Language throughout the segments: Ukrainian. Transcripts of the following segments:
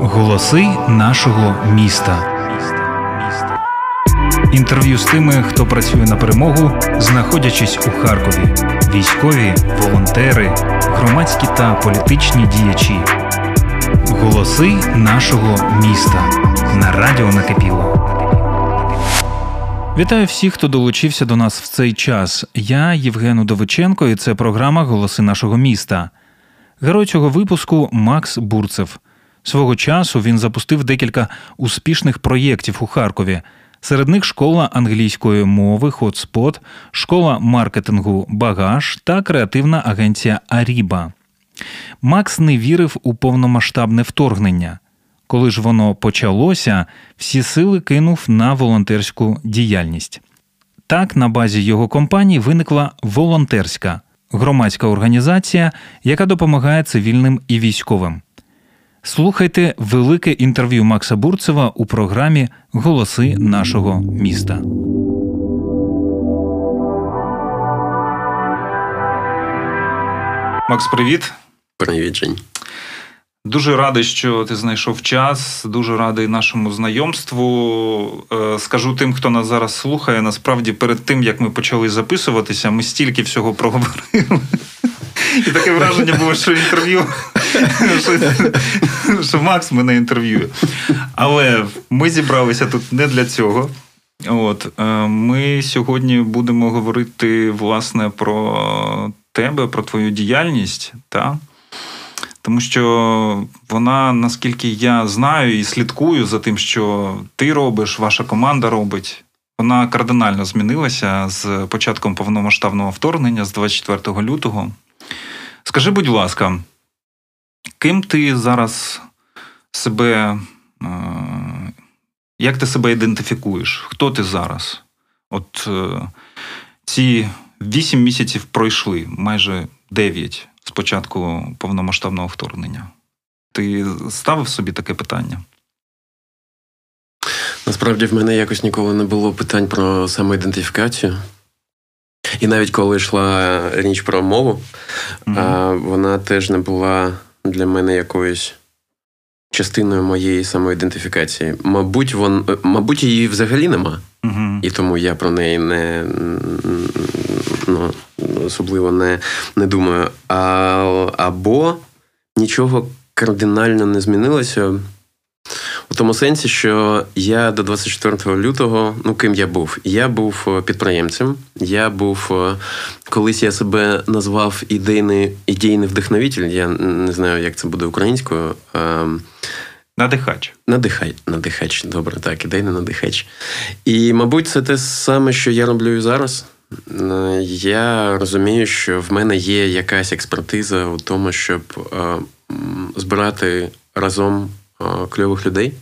Голоси нашого міста. Інтерв'ю з тими, хто працює на перемогу, знаходячись у Харкові, військові, волонтери, громадські та політичні діячі. Голоси нашого міста на радіо накипіло. Вітаю всіх, хто долучився до нас в цей час. Я Євген Удовиченко, і це програма Голоси нашого міста. Герой цього випуску Макс Бурцев. Свого часу він запустив декілька успішних проєктів у Харкові. Серед них школа англійської мови Хотспот, школа маркетингу Багаж та креативна агенція Аріба. Макс не вірив у повномасштабне вторгнення. Коли ж воно почалося, всі сили кинув на волонтерську діяльність. Так, на базі його компанії виникла волонтерська громадська організація, яка допомагає цивільним і військовим. Слухайте велике інтерв'ю Макса Бурцева у програмі Голоси нашого міста. Макс, привіт. Привіт, Жень. Дуже радий, що ти знайшов час. Дуже радий нашому знайомству. Е, скажу тим, хто нас зараз слухає. Насправді, перед тим як ми почали записуватися, ми стільки всього проговорили. І таке враження було, що інтерв'ю, що, що Макс мене інтерв'ює. Але ми зібралися тут не для цього. От е, Ми сьогодні будемо говорити власне про тебе, про твою діяльність. Та? Тому що вона, наскільки я знаю і слідкую за тим, що ти робиш, ваша команда робить, вона кардинально змінилася з початком повномасштабного вторгнення з 24 лютого. Скажи, будь ласка, ким ти зараз себе, е, як ти себе ідентифікуєш? Хто ти зараз? От е, ці 8 місяців пройшли, майже 9 спочатку повномасштабного вторгнення. Ти ставив собі таке питання? Насправді в мене якось ніколи не було питань про самоідентифікацію. І навіть коли йшла річ про мову, mm-hmm. вона теж не була для мене якоюсь частиною моєї самоідентифікації. Мабуть, вон, е, мабуть, її взагалі нема. Mm-hmm. І тому я про неї не. Ну, особливо не не думаю. А, Або нічого кардинально не змінилося. У тому сенсі, що я до 24 лютого, ну ким я був? Я був е, підприємцем. Я був е, колись я себе назвав ідейний ідейний вдохновитель. Я не знаю, як це буде українською. Ем, надихач. Надихач, надихач, добре, так, ідейний надихач. І, мабуть, це те саме, що я роблю і зараз. Е, я розумію, що в мене є якась експертиза у тому, щоб збирати разом кльових людей,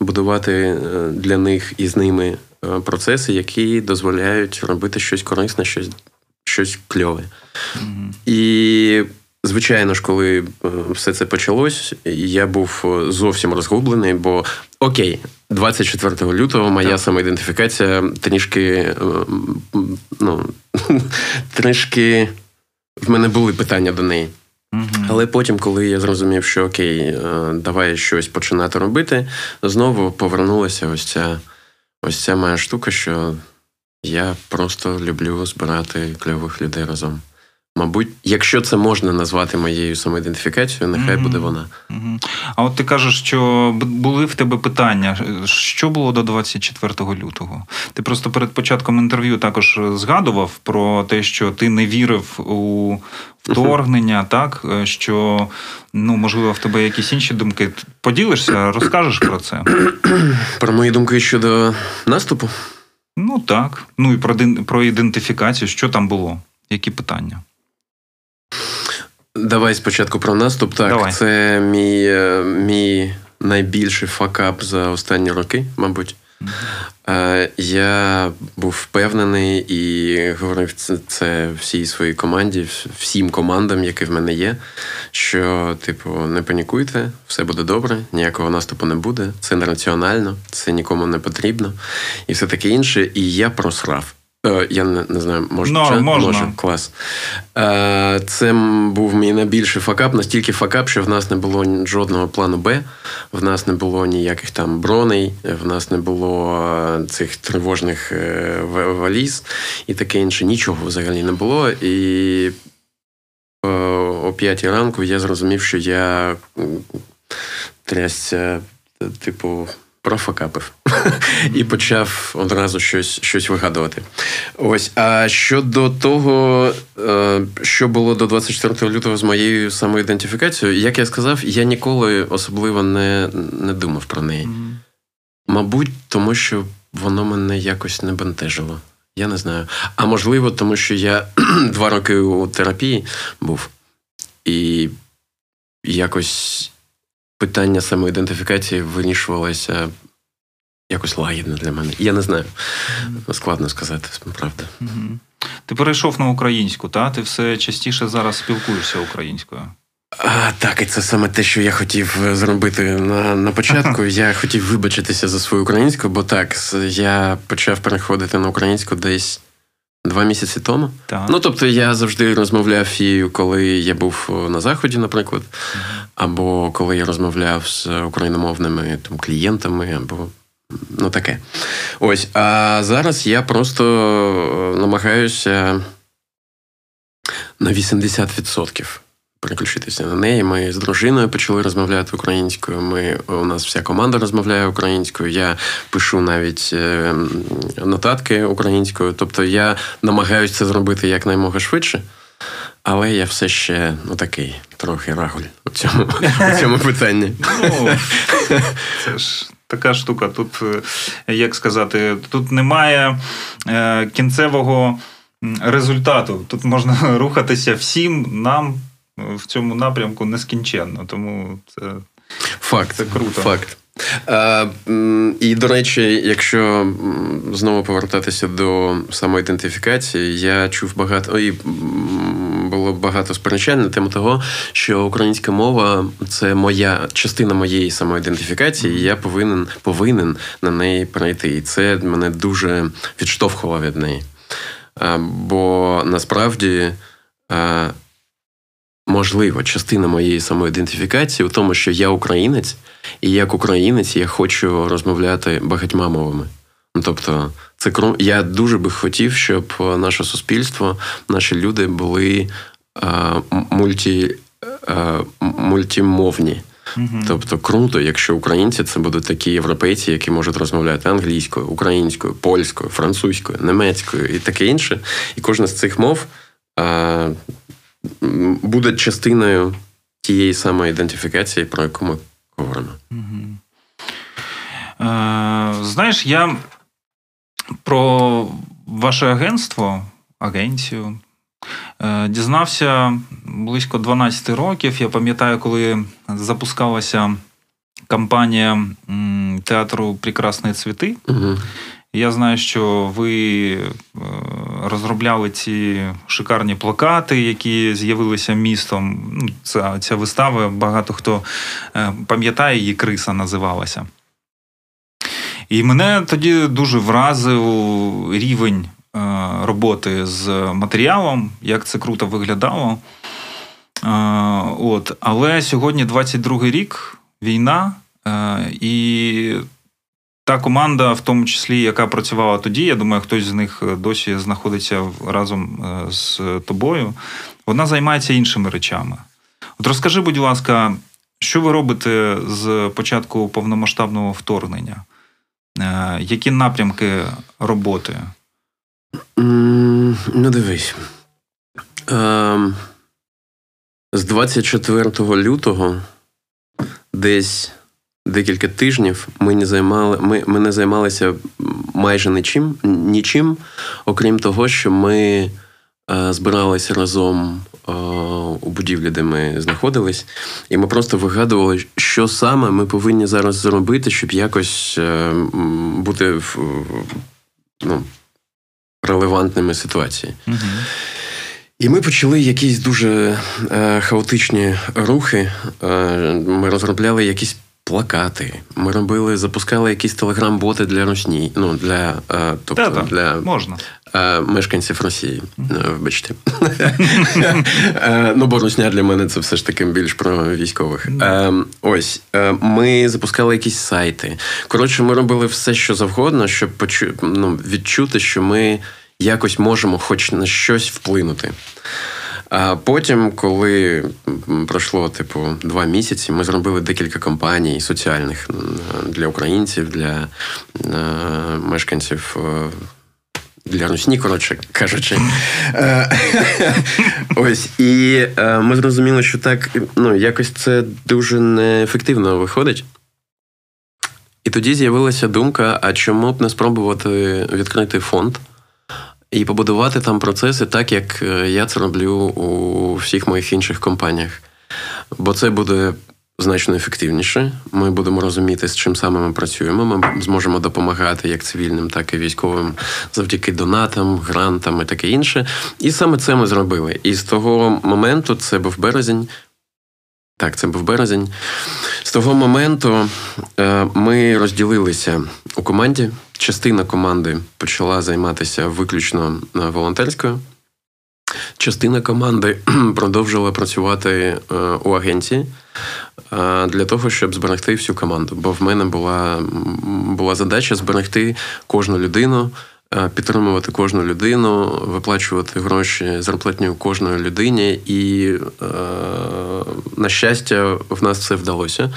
будувати е, для них і з ними е, процеси, які дозволяють робити щось корисне, щось щось кльове. Mm-hmm. І, звичайно ж, коли е, все це почалось, я був зовсім розгублений, бо окей, 24 лютого моя так. самоідентифікація трішки, ну, трішки в мене були питання до неї. Але потім, коли я зрозумів, що окей, е, давай щось починати робити, знову повернулася ось ця ось ця моя штука, що я просто люблю збирати кльових людей разом. Мабуть, якщо це можна назвати моєю самоідентифікацією, нехай mm-hmm. буде вона. Mm-hmm. А от ти кажеш, що були в тебе питання, що було до 24 лютого? Ти просто перед початком інтерв'ю також згадував про те, що ти не вірив у вторгнення, mm-hmm. так що ну можливо в тебе якісь інші думки. Поділишся, розкажеш про це? Про мої думки щодо наступу? Ну так. Ну і про про ідентифікацію, що там було? Які питання? Давай спочатку про наступ. Так, Давай. це мій е, мій найбільший факап за останні роки, мабуть. Mm-hmm. Я був впевнений і говорив це, це всій своїй команді, всім командам, які в мене є. Що, типу, не панікуйте, все буде добре, ніякого наступу не буде. Це нераціонально, це нікому не потрібно, і все таке інше. І я просрав. Е, я не, не знаю, може, No, можна. може клас. Це був мій найбільший факап, настільки факап, що в нас не було жодного плану Б, в нас не було ніяких там броней, в нас не було е, цих тривожних е, валіз і таке інше. Нічого взагалі не було. І о п'ятій ранку я зрозумів, що я трясся, типу профокапив і почав одразу щось щось вигадувати. Ось. А щодо того, е, що було до 24 лютого з моєю самоідентифікацією, як я сказав, я ніколи особливо не, не думав про неї. Mm-hmm. Мабуть, тому що воно мене якось не бентежило. Я не знаю. А можливо, тому що я два роки у терапії був, і якось питання самоідентифікації вирішувалося якось лагідно для мене. Я не знаю. Складно сказати, правда. Ти перейшов на українську, та? Ти все частіше зараз спілкуєшся українською. А, Так, і це саме те, що я хотів зробити на на початку. Я хотів вибачитися за свою українську, бо так, я почав переходити на українську десь два місяці тому. Так. Ну тобто я завжди розмовляв її, коли я був на заході, наприклад, або коли я розмовляв з україномовними там клієнтами, або ну таке. Ось. А зараз я просто намагаюся на 80% переключитися на неї. Ми з дружиною почали розмовляти українською. Ми, У нас вся команда розмовляє українською. Я пишу навіть е, нотатки українською. Тобто я намагаюся це зробити якнаймога швидше. Але я все ще ну, такий трохи рагуль у цьому у цьому питанні. Ну, Це ж така штука. Тут, е, як сказати, тут немає е, кінцевого результату. Тут можна рухатися всім нам в цьому напрямку нескінченно. Тому це факт. Це круто. Факт. А, І, до речі, якщо знову повертатися до самоідентифікації, я чув багато і було багато сперечань на тему того, що українська мова це моя частина моєї самоідентифікації, і я повинен повинен на неї перейти. І це мене дуже відштовхувало від неї. Бо насправді можливо, частина моєї самоідентифікації у тому, що я українець, і як українець я хочу розмовляти багатьма мовами. Ну, тобто, це я дуже би хотів, щоб наше суспільство, наші люди були а, мульті, а, мультимовні. Mm-hmm. Тобто круто, якщо українці це будуть такі європейці, які можуть розмовляти англійською, українською, польською, французькою, німецькою і таке інше. І кожна з цих мов а, буде частиною тієї самої ідентифікації, про яку ми говоримо. Угу. Е, Знаєш, я про ваше агентство, агенцію. Е, дізнався близько 12 років. Я пам'ятаю, коли запускалася кампанія театру Прекрасні цвіти. Угу. Я знаю, що ви е, розробляли ці шикарні плакати, які з'явилися містом. Ну, ця, ця вистава, багато хто е, пам'ятає, її Криса називалася. І мене тоді дуже вразив рівень е, роботи з матеріалом, як це круто виглядало. От. Але сьогодні 22-й рік, війна, і та команда, в тому числі, яка працювала тоді, я думаю, хтось з них е, досі знаходиться разом е, з тобою, вона займається іншими речами. От розкажи, будь ласка, що ви робите з початку повномасштабного вторгнення? Е, які напрямки роботи? Ну, дивись. Ем, з 24 лютого десь декілька тижнів ми не займали, ми, ми не займалися майже нічим, нічим, окрім того, що ми е, збиралися разом е, у будівлі, де ми знаходились, і ми просто вигадували, що саме ми повинні зараз зробити, щоб якось е, бути в, ну, релевантними ситуації. Угу. І ми почали якісь дуже е, хаотичні рухи. Е, Ми розробляли якісь плакати. Ми робили, запускали якісь телеграм-боти для русні, ну для е, тобто Та-та, для можна. Е, мешканців Росії. Е, вибачте. Ну, бо русня для мене це все ж таки більш про військових. Ось ми запускали якісь сайти. Коротше, ми робили все, що завгодно, щоб ну, відчути, що ми якось можемо хоч на щось вплинути. А потім, коли пройшло типу два місяці, ми зробили декілька кампаній соціальних для українців, для мешканців. Для русні, коротше кажучи. Е, ось. І е, ми зрозуміли, що так ну, якось це дуже неефективно виходить. І тоді з'явилася думка: а чому б не спробувати відкрити фонд і побудувати там процеси так, як е, я це роблю у всіх моїх інших компаніях. Бо це буде значно ефективніше. Ми будемо розуміти, з чим саме ми працюємо. Ми зможемо допомагати як цивільним, так і військовим завдяки донатам, грантам і таке інше. І саме це ми зробили. І з того моменту це був березень. Так, це був березень. З того моменту е, ми розділилися у команді. Частина команди почала займатися виключно е, волонтерською. Частина команди продовжила працювати е, у агенції для того, щоб зберегти всю команду. Бо в мене була була задача зберегти кожну людину, підтримувати кожну людину, виплачувати гроші зарплатню кожної людині. І, на щастя, в нас це вдалося.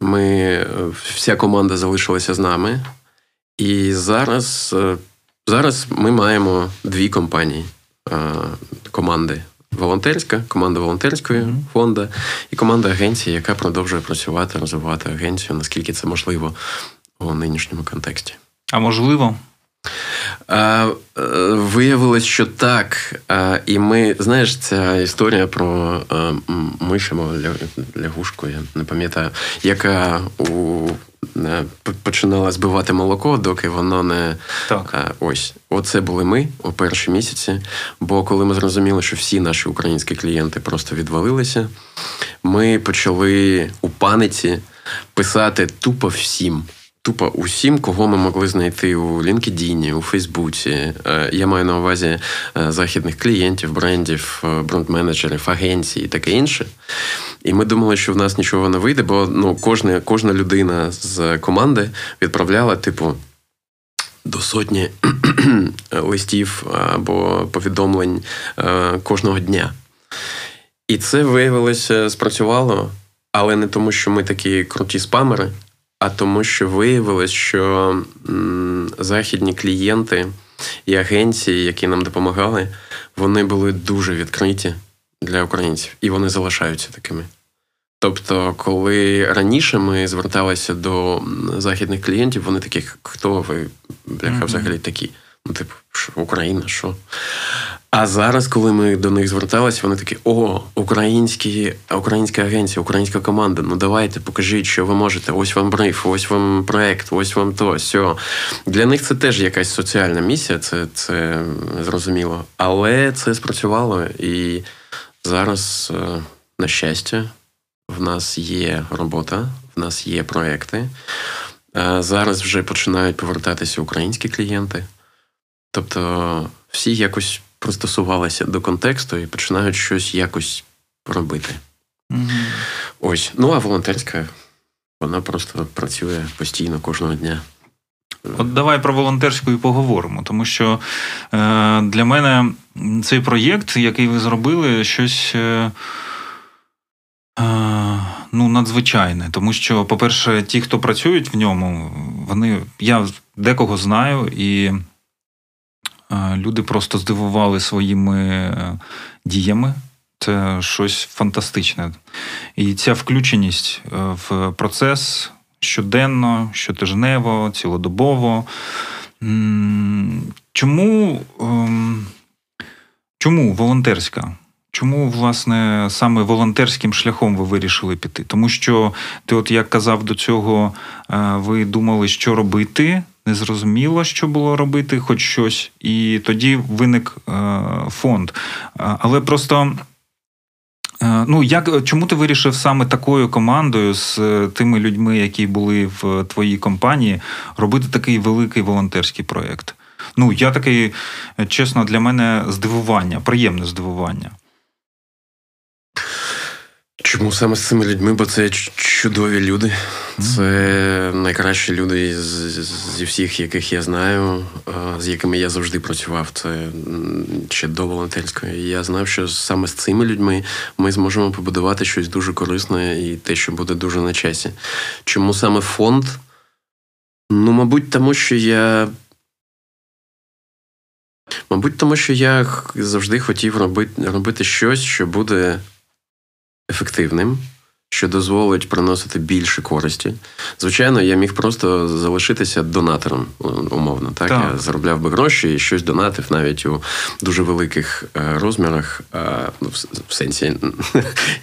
Ми, Вся команда залишилася з нами. І зараз, е, зараз ми маємо дві компанії команди волонтерська, команда волонтерської mm-hmm. фонду і команда агенції, яка продовжує працювати, розвивати агенцію, наскільки це можливо у нинішньому контексті. А можливо? Е, Виявилось, що так. І ми, знаєш, ця історія про а, мишимо лягушку, я не пам'ятаю, яка у Е, починала збивати молоко, доки воно не так. Е, ось. Оце були ми у перші місяці. Бо коли ми зрозуміли, що всі наші українські клієнти просто відвалилися, ми почали у паниці писати тупо всім. Тупо усім, кого ми могли знайти у LinkedIn, у Фейсбуці. Е, я маю на увазі західних клієнтів, брендів, бренд-менеджерів, агенцій і таке інше. І ми думали, що в нас нічого не вийде, бо ну, кожна, кожна людина з команди відправляла, типу, до сотні листів або повідомлень е, кожного дня. І це виявилося, спрацювало, але не тому, що ми такі круті спамери, а тому, що виявилось, що західні клієнти і агенції, які нам допомагали, вони були дуже відкриті для українців, і вони залишаються такими. Тобто, коли раніше ми зверталися до західних клієнтів, вони такі, хто ви, бляха, взагалі такі? Ну, типу, що, Україна, що? А зараз, коли ми до них зверталися, вони такі: о, українські, українська агенція, українська команда. Ну давайте, покажіть, що ви можете. Ось вам бриф, ось вам проект, ось вам то. Сьо. Для них це теж якась соціальна місія, це, це зрозуміло. Але це спрацювало і зараз, е, на щастя в нас є робота, в нас є проекти. Зараз вже починають повертатися українські клієнти. Тобто всі якось пристосувалися до контексту і починають щось якось робити. Mm-hmm. Ось. Ну, а волонтерська, вона просто працює постійно кожного дня. От давай про волонтерську і поговоримо, тому що е, для мене цей проєкт, який ви зробили, щось. Е, Ну, надзвичайне, тому що, по-перше, ті, хто працюють в ньому, вони я декого знаю, і люди просто здивували своїми е, діями. Це щось фантастичне. І ця включеність е, в процес щоденно, щотижнево, цілодобово. Чому, ем, Чому волонтерська? Чому, власне, саме волонтерським шляхом ви вирішили піти? Тому що ти, от як казав до цього, е, ви думали, що робити, не зрозуміло, що було робити, хоч щось, і тоді виник е, фонд. Але просто Е, ну, як чому ти вирішив саме такою командою з е, тими людьми, які були в твоїй компанії, робити такий великий волонтерський проєкт? Ну, я такий, чесно, для мене здивування, приємне здивування. Чому саме з цими людьми? Бо це чудові люди. Це найкращі люди зі всіх, яких я знаю, з якими я завжди працював. Це ще до волонтерської. Я знав, що саме з цими людьми ми зможемо побудувати щось дуже корисне і те, що буде дуже на часі. Чому саме фонд? Ну, мабуть, тому що я. Мабуть, тому що я завжди хотів робити, робити щось, що буде ефективним, що дозволить приносити більше користі. Звичайно, я міг просто залишитися донатором, умовно. Так, так. я заробляв би гроші і щось донатив навіть у дуже великих е, розмірах. Ну, в сенсі,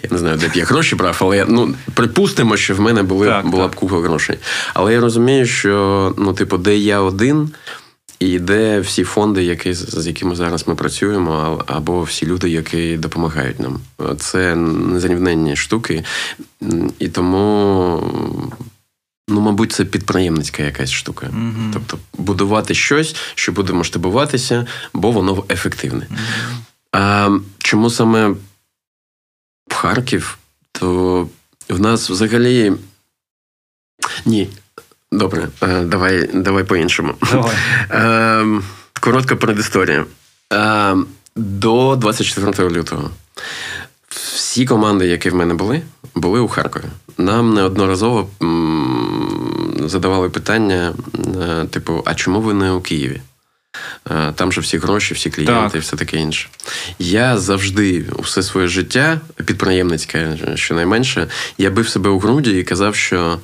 я не знаю, де б я гроші брав, але ну, припустимо, що в мене були, так, була б купа грошей. Але я розумію, що ну, типу, де я один. І де всі фонди, які, з якими зараз ми працюємо, або всі люди, які допомагають нам. Це незрівненні штуки. І тому, ну, мабуть, це підприємницька якась штука. mm Тобто будувати щось, що буде масштабуватися, бо воно ефективне. mm А чому саме в Харків, то в нас взагалі. Ні, Добре, е, давай давай по-іншому. Давай. Е, коротка передісторія. Е, до 24 лютого всі команди, які в мене були, були у Харкові. Нам неодноразово задавали питання: типу, а чому ви не у Києві? Там же всі гроші, всі клієнти так. і все таке інше. Я завжди все своє життя, підприємницьке щонайменше, я бив себе у груді і казав, що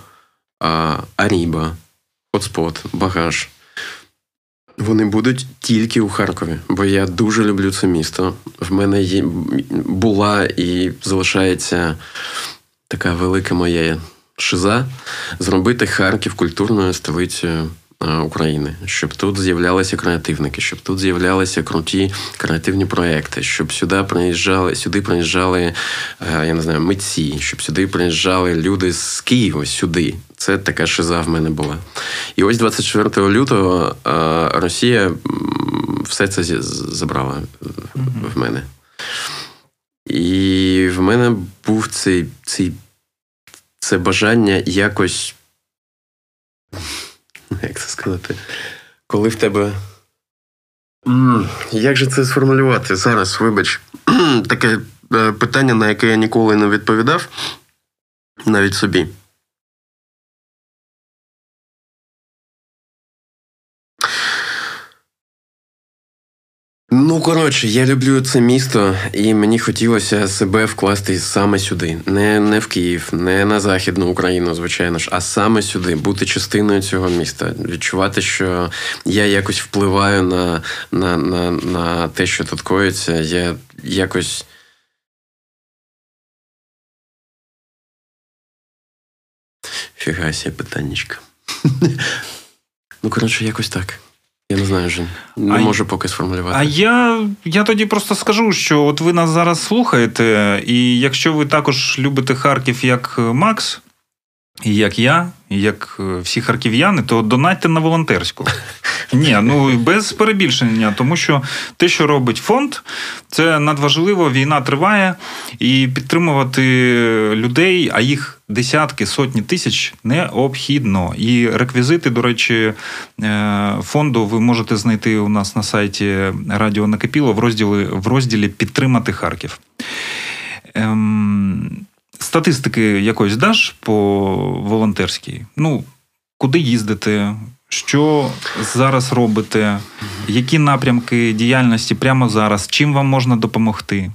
Аріба, Хотспот, Багаж. Вони будуть тільки у Харкові, бо я дуже люблю це місто. В мене є, була і залишається така велика моя шиза зробити Харків культурною столицею України, щоб тут з'являлися креативники, щоб тут з'являлися круті креативні проекти, щоб сюди приїжджали, сюди приїжджали, я не знаю, митці, щоб сюди приїжджали люди з Києва сюди. Це така шиза в мене була. І ось 24 лютого Росія все це забрала в мене. І в мене був цей, цей це бажання якось. Як це сказати? Коли в тебе. Як же це сформулювати? Зараз, вибач, таке е, питання, на яке я ніколи не відповідав, навіть собі. Ну, коротше, я люблю це місто, і мені хотілося себе вкласти саме сюди. Не не в Київ, не на Західну Україну, звичайно ж, а саме сюди, бути частиною цього міста, відчувати, що я якось впливаю на на, на, на те, що тут коїться. Я якось. Фігася питаннячка. Ну, коротше, якось так. Я не знаю, Жень. Не а, можу поки сформулювати. А я я тоді просто скажу, що от ви нас зараз слухаєте, і якщо ви також любите Харків як Макс, і як я, і як е, всі харків'яни, то донатьте на волонтерську. Ні, ну без перебільшення, тому що те, що робить фонд, це надважливо. Війна триває, і підтримувати людей, а їх десятки, сотні тисяч необхідно. І реквізити, до речі, е, фонду ви можете знайти у нас на сайті Радіо Накипіло в розділі в розділі Підтримати Харків. Ем, Статистики якось даш по волонтерській? Ну, куди їздите? Що зараз робите? Які напрямки діяльності прямо зараз? Чим вам можна допомогти?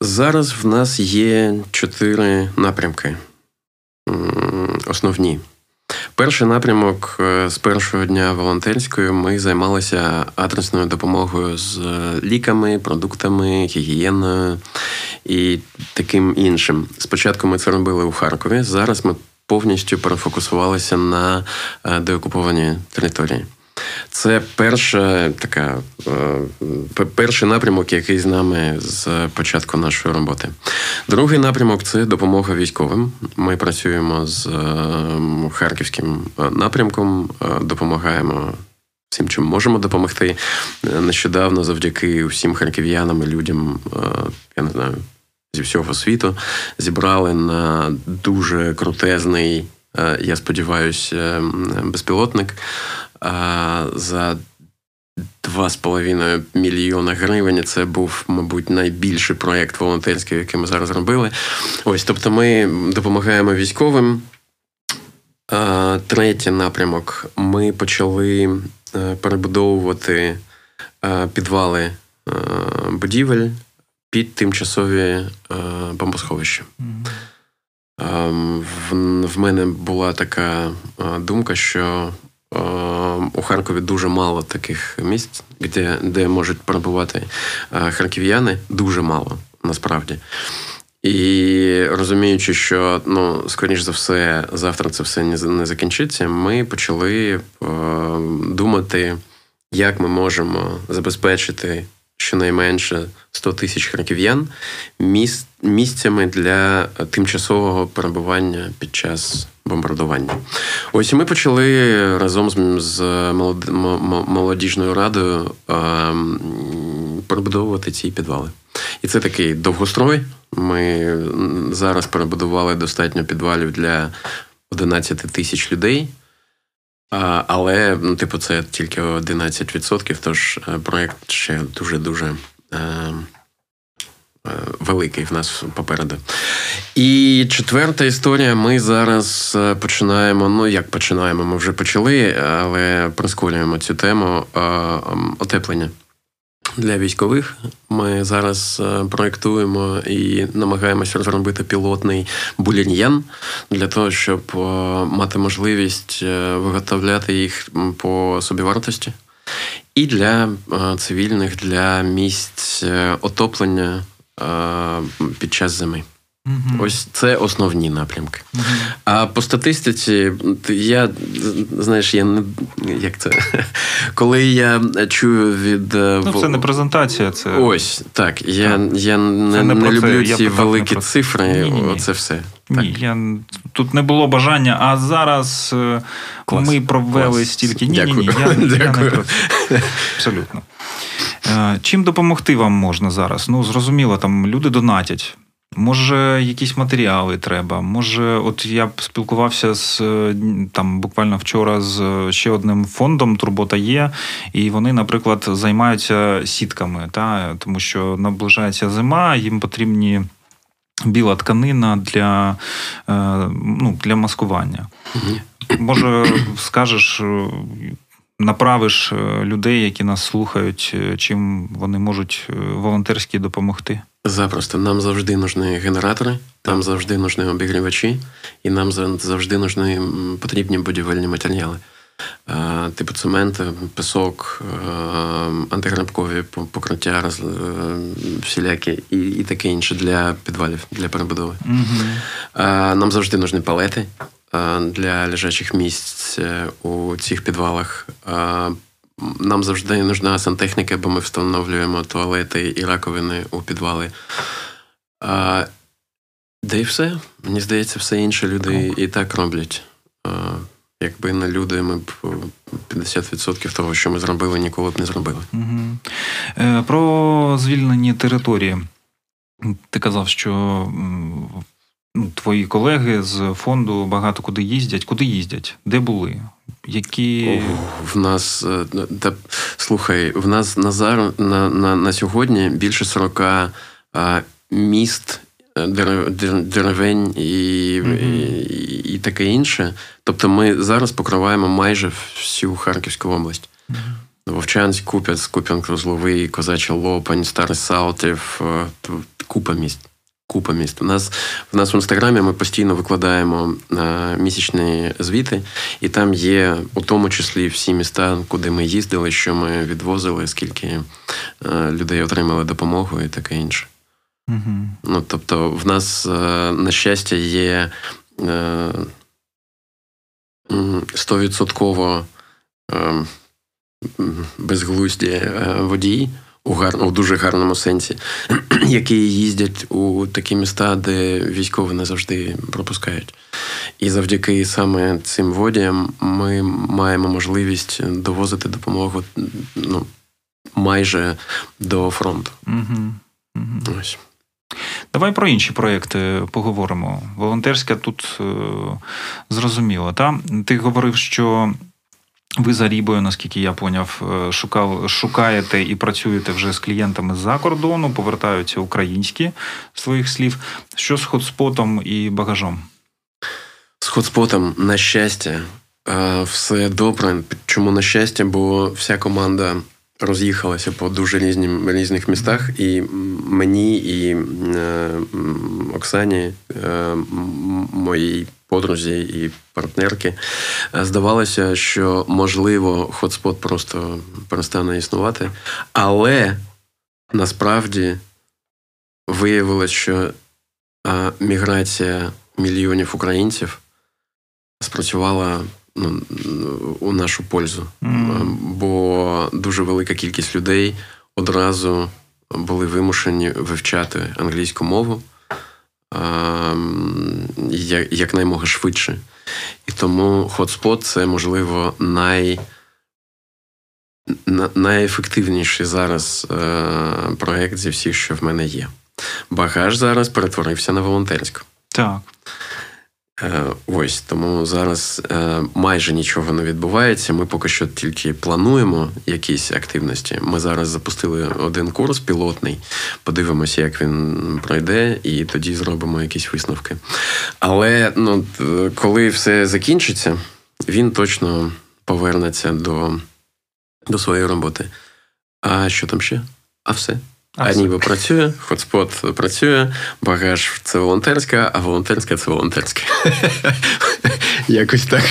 Зараз в нас є чотири напрямки. Основні. Перший напрямок е, з першого дня волонтерської ми займалися адресною допомогою з ліками, продуктами, гігієною і таким іншим. Спочатку ми це робили у Харкові. Зараз ми повністю перефокусувалися на е, деокуповані території. Це перша така перший напрямок, який з нами з початку нашої роботи. Другий напрямок це допомога військовим. Ми працюємо з харківським напрямком, допомагаємо всім, чим можемо допомогти. Нещодавно, завдяки всім харків'янам і людям, я не знаю, зі всього світу, зібрали на дуже крутезний, я сподіваюся, безпілотник за 2,5 мільйона гривень. Це був, мабуть, найбільший проєкт волонтерський, який ми зараз робили. Ось, тобто, ми допомагаємо військовим. Третій напрямок. Ми почали е, перебудовувати е, підвали е, будівель під тимчасові бомбосховища. Mm-hmm. В мене була така думка, що у Харкові дуже мало таких місць, де де можуть перебувати харків'яни. Дуже мало насправді. І розуміючи, що ну, скоріш за все, завтра це все не закінчиться, ми почали е, думати, як ми можемо забезпечити щонайменше 100 тисяч харків'ян місцями для тимчасового перебування під час бомбардування. Ось і ми почали разом з молодіжною радою перебудовувати ці підвали. І це такий довгострой. Ми зараз перебудували достатньо підвалів для 11 тисяч людей. Але, ну, типу, це тільки 11%, тож е, проєкт ще дуже-дуже е, е, великий в нас попереду. І четверта історія. Ми зараз починаємо. Ну, як починаємо, ми вже почали, але прискорюємо цю тему отеплення для військових. Ми зараз проектуємо проєктуємо і намагаємося розробити пілотний буліньян для того, щоб е, мати можливість е, виготовляти їх по собівартості. І для цивільних, для місць отоплення під час зими. Угу. Ось це основні напрямки. Угу. А по статистиці, я знаєш, я не як це коли я чую від е, Ну, це не презентація, це ось так. Я так. я не, не, не люблю це. ці я великі про... цифри. Ні-ні-ні. Оце все. Так. Ні, я тут не було бажання, а зараз е, Клас. ми провели Клас. стільки. Ні, ні, ні, я, я не проти. Абсолютно. Е, чим допомогти вам можна зараз? Ну, зрозуміло, там люди донатять. Може, якісь матеріали треба. Може, от я спілкувався з там буквально вчора з ще одним фондом Турбота є, і вони, наприклад, займаються сітками, та тому що наближається зима, їм потрібні. Біла тканина для е, ну, для маскування. Може, скажеш, направиш е, людей, які нас слухають, е, чим вони можуть волонтерськи допомогти? Запросто нам завжди нужні генератори, нам завжди нужні обігрівачі, і нам завжди нужні потрібні будівельні матеріали. Типу цемент, пісок, антиграбкові покриття, е, всілякі і і таке інше для підвалів, для перебудови. Угу. Нам завжди нужні палети для лежачих місць е, у цих підвалах. Нам завжди нужна сантехніка, бо ми встановлюємо туалети і раковини у підвали. А, Де і все. Мені здається, все інше люди і так роблять. А, Якби не люди, ми б 50% того, що ми зробили, ніколи б не зробили. Угу. Про звільнені території. Ти казав, що ну, твої колеги з фонду багато куди їздять. Куди їздять? Де були? Які в нас е, та слухай, в нас на зараз на, на, на сьогодні більше 40 а, міст, е, деревень і, mm-hmm. і, і таке інше. Тобто, ми зараз покриваємо майже всю Харківську область. Mm-hmm. Вовчанськ, Куп'яць, Куп'янк-Розловий, Козача Лопань, Старий Салтів, е, купа міст. Купа міст. У нас в нас в інстаграмі ми постійно викладаємо е, місячні звіти, і там є у тому числі всі міста, куди ми їздили, що ми відвозили, скільки е, людей отримали допомогу і таке інше. Угу. Ну, Тобто, в нас, е, на щастя, є стовідсотково безглузді водії у гар... у дуже гарному сенсі, які їздять у такі міста, де військові не завжди пропускають. І завдяки саме цим водіям ми маємо можливість довозити допомогу ну, майже до фронту. Угу. Угу. Ось. Давай про інші проєкти поговоримо. Волонтерська тут е, зрозуміло. Та? Ти говорив, що ви за Рібою, наскільки я поняв, е, шукав, шукаєте і працюєте вже з клієнтами з-за кордону, повертаються українські своїх слів. Що з хотспотом і багажом? З хотспотом, на щастя, е, все добре. Чому на щастя? Бо вся команда роз'їхалася по дуже різним, різних містах, і мені, і е, Оксані, е, моїй подрузі і партнерки, е, здавалося, що можливо хотспот просто перестане існувати, але насправді виявилось, що е, міграція мільйонів українців спрацювала ну, у нашу пользу. Mm. Бо дуже велика кількість людей одразу були вимушені вивчати англійську мову якнаймога швидше. І тому хотспот це, можливо, най, найефективніший зараз е, проєкт зі всіх, що в мене є. Багаж зараз перетворився на волонтерську. Так. Е, ось тому зараз е, майже нічого не відбувається. Ми поки що тільки плануємо якісь активності. Ми зараз запустили один курс пілотний, подивимося, як він пройде, і тоді зробимо якісь висновки. Але ну, коли все закінчиться, він точно повернеться до, до своєї роботи. А що там ще? А все. А ніби працює, хотспот працює, багаж це волонтерська, а волонтерська це волонтерська. Якось так.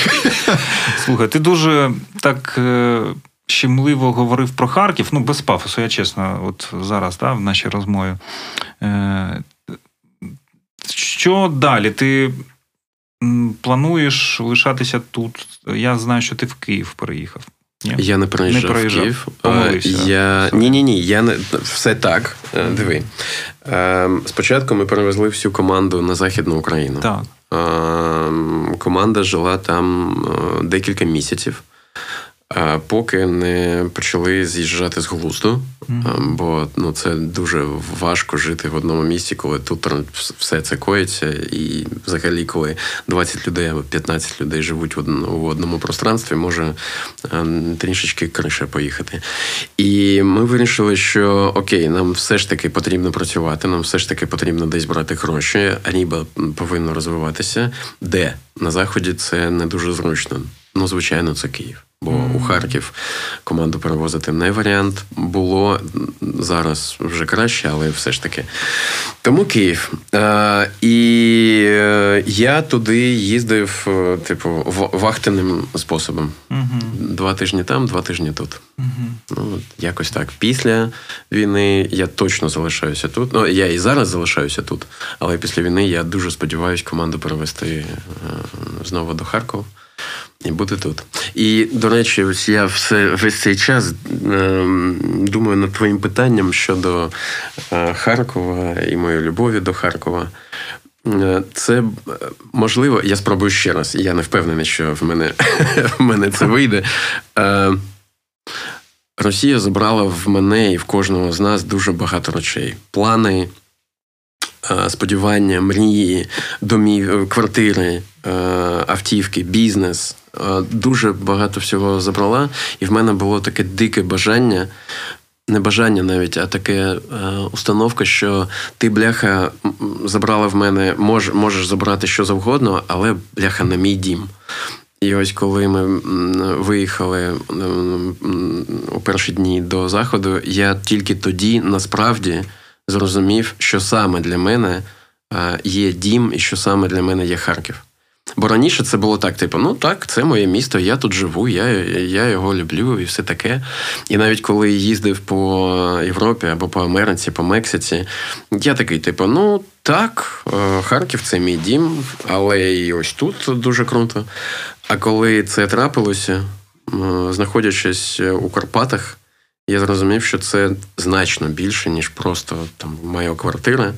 Слухай, ти дуже так е, щемливо говорив про Харків, ну без пафосу, я чесно, от зараз да, в нашій розмові. Е, що далі? Ти плануєш лишатися тут? Я знаю, що ти в Київ переїхав. Ні? Я не проїжджав, не Київ. Я... Ні, ні, ні. Я не все так. Е, диви. Ем, спочатку ми перевезли всю команду на Західну Україну. Так. Ем, команда жила там е, декілька місяців поки не почали з'їжджати з глузду, mm-hmm. бо ну це дуже важко жити в одному місці, коли тут все це коїться, і взагалі, коли 20 людей або 15 людей живуть в одному, в одному пространстві, може ем, трішечки крише поїхати. І ми вирішили, що окей, нам все ж таки потрібно працювати, нам все ж таки потрібно десь брати гроші. Аніба повинно розвиватися, де на заході це не дуже зручно. Ну, звичайно, це Київ. Бо у Харків команду перевозити не варіант було зараз вже краще, але все ж таки. Тому Київ. Е, І е, я туди їздив, е, типу, вахтеним способом. Mm-hmm. Два тижні там, два тижні тут. Mm-hmm. Ну, Якось так. Після війни я точно залишаюся тут. Ну, я і зараз залишаюся тут, але після війни я дуже сподіваюся команду перевести е, знову до Харкова і бути тут. І, до речі, ось я все весь цей час е, думаю над твоїм питанням щодо е, Харкова і моєї любові до Харкова. Е, це можливо, я спробую ще раз. Я не впевнений, що в мене в мене це вийде. Е, Росія забрала в мене і в кожного з нас дуже багато речей: плани, е, сподівання, мрії, домів, квартири, е, автівки, бізнес. Е, дуже багато всього забрала, і в мене було таке дике бажання. Не бажання навіть, а таке е, установка, що ти, бляха, забрала в мене, мож, можеш забрати що завгодно, але бляха на мій дім. І ось коли ми виїхали у перші дні до заходу, я тільки тоді насправді зрозумів, що саме для мене е, є дім, і що саме для мене є Харків. Бо раніше це було так: типу, ну так, це моє місто, я тут живу, я я його люблю і все таке. І навіть коли їздив по Європі або по Америці, по Мексиці, я такий, типу, ну так, е, Харків це мій дім, але і ось тут дуже круто. А коли це трапилося, знаходячись у Карпатах, я зрозумів, що це значно більше, ніж просто там моя квартира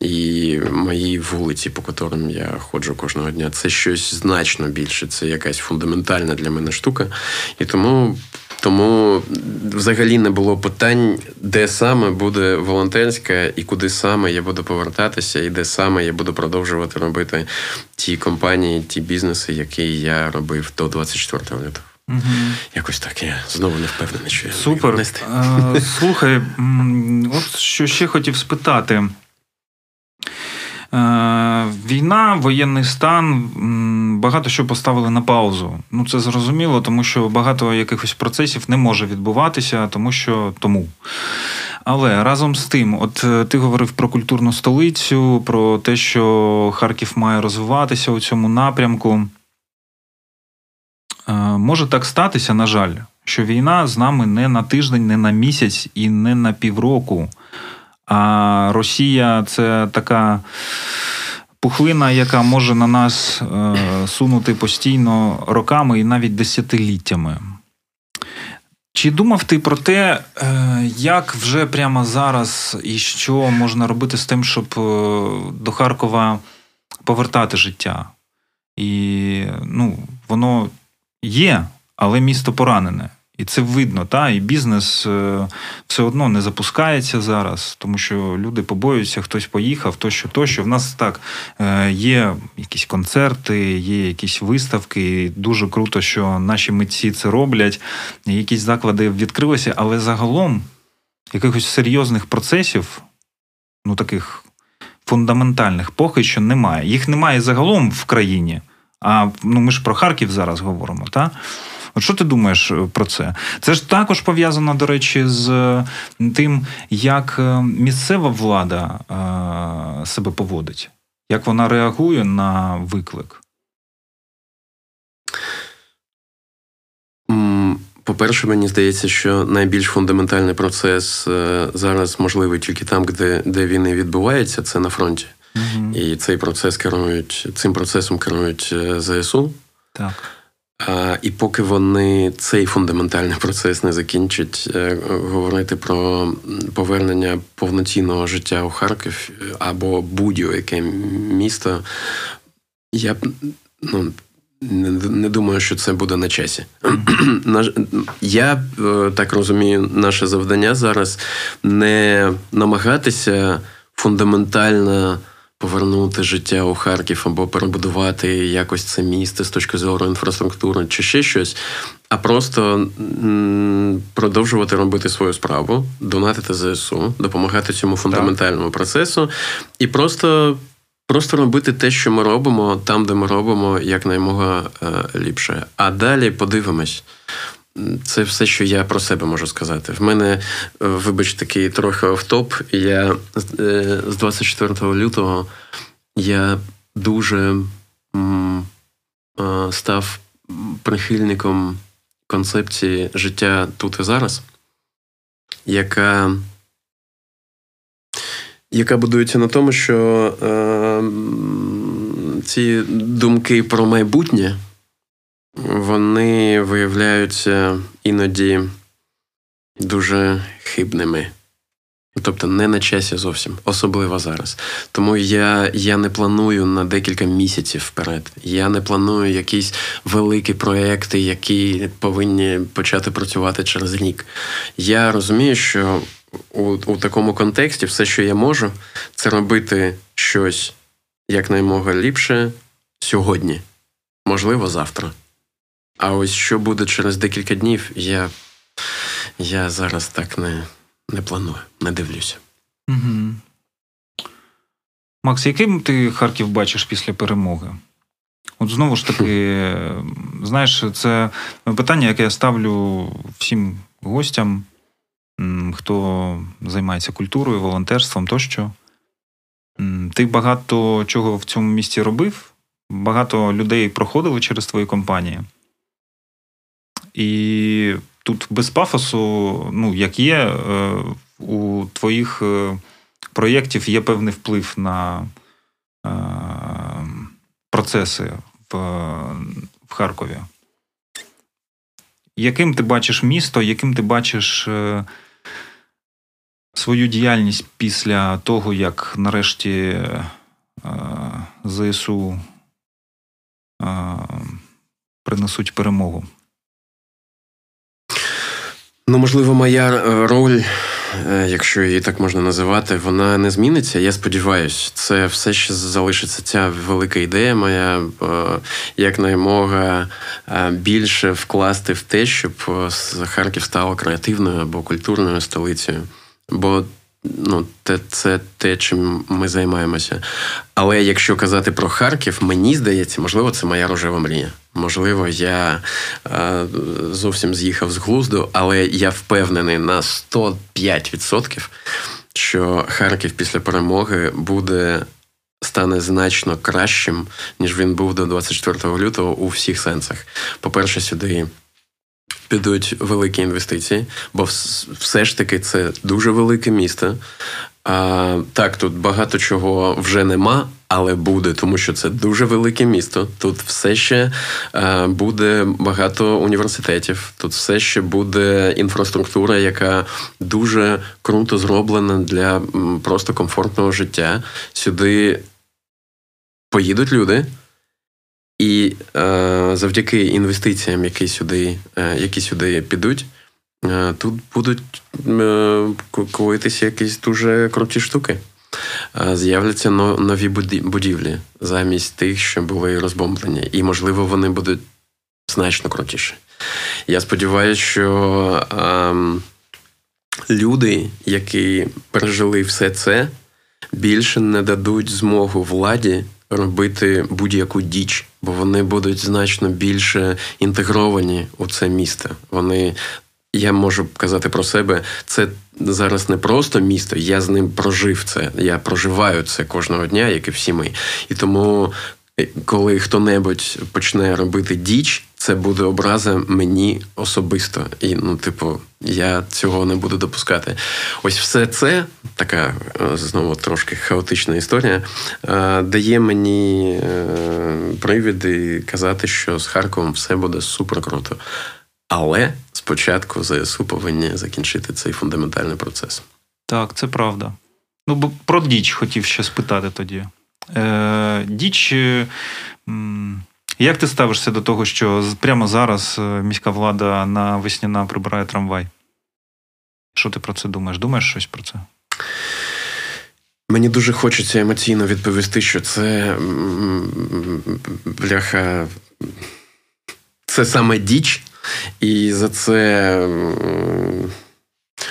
і мої вулиці, по котрим я ходжу кожного дня. Це щось значно більше. Це якась фундаментальна для мене штука. І тому. Тому взагалі не було питань, де саме буде волонтерська, і куди саме я буду повертатися, і де саме я буду продовжувати робити ті компанії, ті бізнеси, які я робив до 24 лютого. Угу. Якось так я знову не впевнений, що я Супер. Е, слухай, от що ще хотів спитати. Е, війна, воєнний стан, багато що поставили на паузу. Ну, це зрозуміло, тому що багато якихось процесів не може відбуватися, тому що тому. Але разом з тим, от е, ти говорив про культурну столицю, про те, що Харків має розвиватися у цьому напрямку. Е, може так статися, на жаль, що війна з нами не на тиждень, не на місяць і не на півроку. А Росія це така пухлина, яка може на нас е, сунути постійно роками і навіть десятиліттями. Чи думав ти про те, е, як вже прямо зараз і що можна робити з тим, щоб до Харкова повертати життя? І ну, воно є, але місто поранене. І це видно, та і бізнес е, все одно не запускається зараз, тому що люди побоюються, хтось поїхав, тощо, тощо. В нас так е, є якісь концерти, є якісь виставки. Дуже круто, що наші митці це роблять. Якісь заклади відкрилися, але загалом якихось серйозних процесів, ну таких фундаментальних, поки що немає. Їх немає загалом в країні. А ну ми ж про Харків зараз говоримо, так? От що ти думаєш е, про це? Це ж також пов'язано, до речі, з е, тим, як е, місцева влада себе поводить, як вона реагує на виклик. По-перше, мені здається, що найбільш фундаментальний процес зараз можливий тільки там, де де він і відбувається, це на фронті. Угу. І цей процес керують, цим процесом керують ЗСУ. Так. А, І поки вони цей фундаментальний процес не закінчать, е, говорити про повернення повноцінного життя у Харків або будь-яке місто, я ну, не, не думаю, що це буде на часі. Я е, так розумію, наше завдання зараз не намагатися фундаментально повернути життя у Харків або перебудувати якось це місто з точки зору інфраструктури чи ще щось, а просто продовжувати робити свою справу, донатити ЗСУ, допомагати цьому фундаментальному процесу і просто. Просто робити те, що ми робимо, там, де ми робимо, якнаймога е, ліпше. А далі подивимось. Це все, що я про себе можу сказати. В мене, е, вибач, такий трохи офтоп. Я з 24 е, лютого я дуже став прихильником концепції життя тут і зараз, яка яка будується на тому, що е, ці думки про майбутнє вони виявляються іноді дуже хибними. Тобто не на часі зовсім, особливо зараз. Тому я я не планую на декілька місяців вперед. Я не планую якісь великі проекти, які повинні почати працювати через рік. Я розумію, що у, у такому контексті все, що я можу, це робити щось якнаймога ліпше сьогодні, можливо, завтра. А ось що буде через декілька днів, я я зараз так не не планую, не дивлюся. Угу. Макс, яким ти Харків бачиш після перемоги? От знову ж таки, знаєш, це питання, яке я ставлю всім гостям, хто займається культурою, волонтерством тощо. Ти багато чого в цьому місті робив, багато людей проходили через твої компанії. І тут без пафосу, ну, як є, е, у твоїх е, проєктів є певний вплив на е, процеси в, в Харкові. яким ти бачиш місто, яким ти бачиш свою діяльність після того, як нарешті ЗСУ принесуть перемогу? Ну, можливо, моя е, роль, е, якщо її так можна називати, вона не зміниться. Я сподіваюся, це все ще залишиться ця велика ідея моя, як якнаймога більше вкласти в те, щоб Харків стало креативною або культурною столицею. Бо ну, це, це те, чим ми займаємося. Але якщо казати про Харків, мені здається, можливо, це моя рожева мрія. Можливо, я е, зовсім з'їхав з глузду, але я впевнений на 105%, що Харків після перемоги буде стане значно кращим, ніж він був до 24 лютого у всіх сенсах. По-перше, сюди. Підуть великі інвестиції, бо все ж таки це дуже велике місто. А, Так, тут багато чого вже нема, але буде, тому що це дуже велике місто. Тут все ще а, буде багато університетів, тут все ще буде інфраструктура, яка дуже круто зроблена для просто комфортного життя. Сюди поїдуть люди. І е, завдяки інвестиціям, які сюди е, які сюди підуть, Е, тут будуть е, коїтися якісь дуже круті штуки. Е, з'являться нові будівлі замість тих, що були розбомблені. І, можливо, вони будуть значно крутіші. Я сподіваюся, що ем, люди, які пережили все це, більше не дадуть змогу владі робити будь-яку діч, бо вони будуть значно більше інтегровані у це місто. Вони я можу казати про себе, це зараз не просто місто, я з ним прожив це. Я проживаю це кожного дня, як і всі ми. І тому, е, коли хто-небудь почне робити діч, це буде образа мені особисто. І, ну, типу, я цього не буду допускати. Ось все це така е, знову трошки хаотична історія, е, дає мені привіди казати, що з Харковом все буде супер круто. Але спочатку ЗСУ повинні закінчити цей фундаментальний процес. Так, це правда. Ну, бо про Діч хотів ще спитати тоді. Е, Діч, е, як ти ставишся до того, що прямо зараз е, міська влада на весняна прибирає трамвай? Що ти про це думаєш? Думаєш щось про це? Мені дуже хочеться емоційно відповісти, що це бляха. Це саме діч, і за це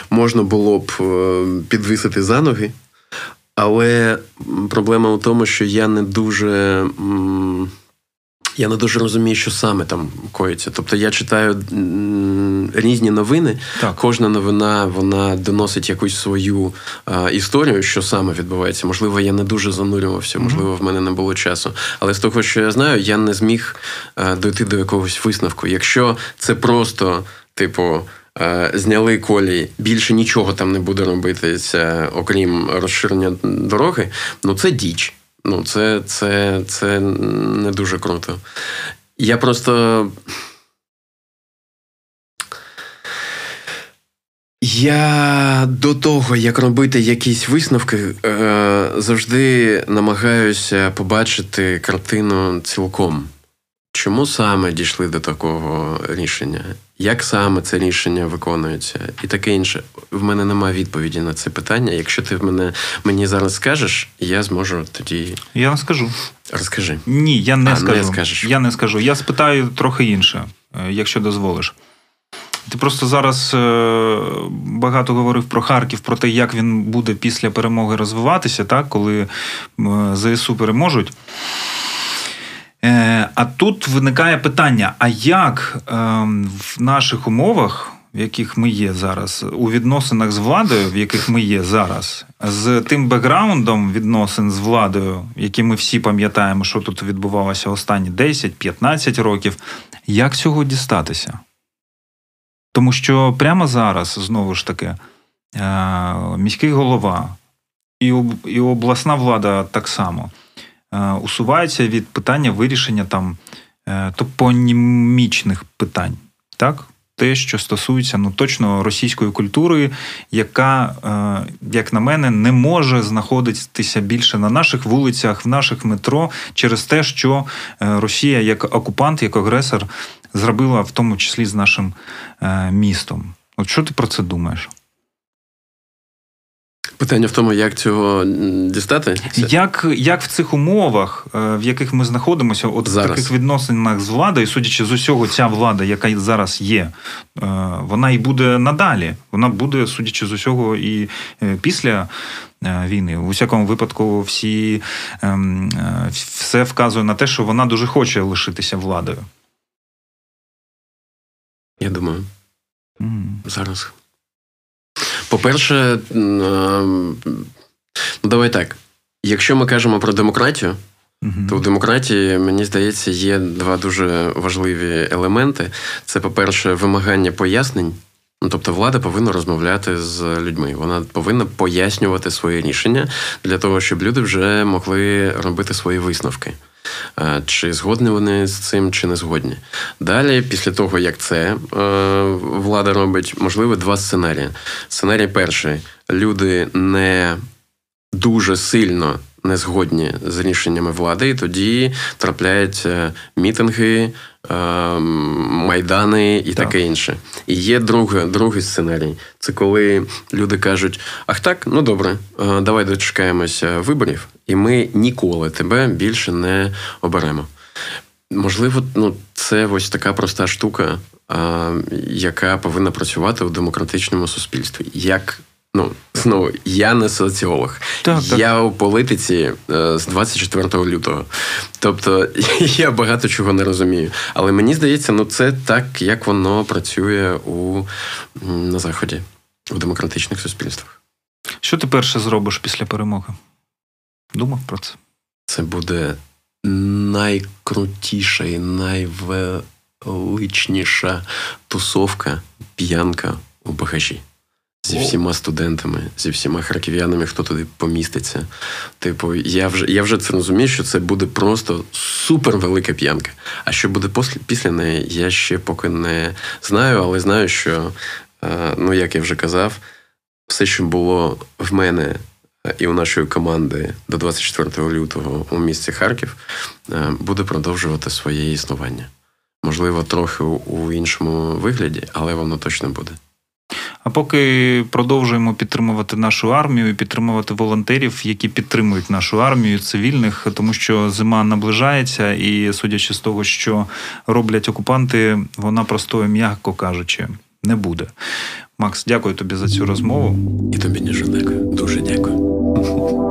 можна було б е, підвисити за ноги. Але проблема у тому, що я не дуже. Я не дуже розумію, що саме там коїться. Тобто я читаю різні новини. Так. Кожна новина вона доносить якусь свою а, історію, що саме відбувається. Можливо, я не дуже занурювався, можливо, в мене не було часу. Але з того, що я знаю, я не зміг а, дойти до якогось висновку. Якщо це просто, типу. Зняли колії, більше нічого там не буде робитися, окрім розширення дороги. Ну це діч. Ну, це, це, це не дуже круто. Я просто. Я до того, як робити якісь висновки, е, завжди намагаюся побачити картину цілком. Чому саме дійшли до такого рішення? Як саме це рішення виконується, і таке інше. В мене немає відповіді на це питання. Якщо ти мене мені зараз скажеш, я зможу тоді. Я не скажу. Розкажи. Ні, я не а, скажу. Не скажеш. Я не скажу. Я спитаю трохи інше, е, якщо дозволиш. Ти просто зараз е, багато говорив про Харків, про те, як він буде після перемоги розвиватися, так, коли ЗСУ переможуть. Е, а тут виникає питання: а як ем, в наших умовах, в яких ми є зараз, у відносинах з владою, в яких ми є зараз, з тим бекграундом відносин з владою, які ми всі пам'ятаємо, що тут відбувалося останні 10-15 років, як цього дістатися? Тому що прямо зараз, знову ж таки, е, міський голова і обласна влада так само. Е, усувається від питання вирішення там е, топонімічних питань. Так? те, що стосується ну точно російської культури, яка, е, як на мене, не може знаходитися більше на наших вулицях, в наших метро через те, що Росія як окупант, як агресор зробила в тому числі з нашим містом. От що ти про це думаєш? Питання в тому, як цього дістати? Як як в цих умовах, е, в яких ми знаходимося, от зараз. в таких відносинах з владою, судячи з усього, ця влада, яка зараз є, е, вона і буде надалі. Вона буде, судячи з усього, і е, після війни. У всякому випадку, всі ем, все вказує на те, що вона дуже хоче лишитися владою. Я думаю. Mm. Зараз. По-перше, ну давай так. Якщо ми кажемо про демократію, uh то в демократії, мені здається, є два дуже важливі елементи. Це, по-перше, вимагання пояснень. Ну, тобто влада повинна розмовляти з людьми. Вона повинна пояснювати свої рішення для того, щоб люди вже могли робити свої висновки. Чи згодні вони з цим, чи не згодні. Далі, після того, як це е, влада робить, можливо, два сценарії. Сценарій перший: люди не дуже сильно не згодні з рішеннями влади, і тоді трапляються мітинги, е, майдани і так. таке інше. І є друге, другий сценарій. Це коли люди кажуть: ах так, ну добре, е, давай дочекаємося виборів, і ми ніколи тебе більше не оберемо. Можливо, ну це ось така проста штука, яка повинна працювати у демократичному суспільстві. Як Ну, знову, я не соціолог. Так, так. Я у політиці е, з 24 лютого. Тобто я багато чого не розумію. Але мені здається, ну це так, як воно працює у, на Заході, у демократичних суспільствах. Що ти перше зробиш після перемоги? Думав про це? Це буде найкрутіша і найвеличніша тусовка, п'янка у багажі. Зі всіма студентами, зі всіма харків'янами, хто туди поміститься. Типу, я вже я вже це розумію, що це буде просто супер велика п'янка. А що буде після, після неї, я ще поки не знаю, але знаю, що, е, ну як я вже казав, все, що було в мене і у нашої команди до 24 лютого у місті Харків, е, буде продовжувати своє існування. Можливо, трохи у іншому вигляді, але воно точно буде. А поки продовжуємо підтримувати нашу армію, підтримувати волонтерів, які підтримують нашу армію, цивільних, тому що зима наближається, і судячи з того, що роблять окупанти, вона простою, м'яко кажучи, не буде. Макс, дякую тобі за цю розмову. І тобі ніж дякую. Дуже дякую.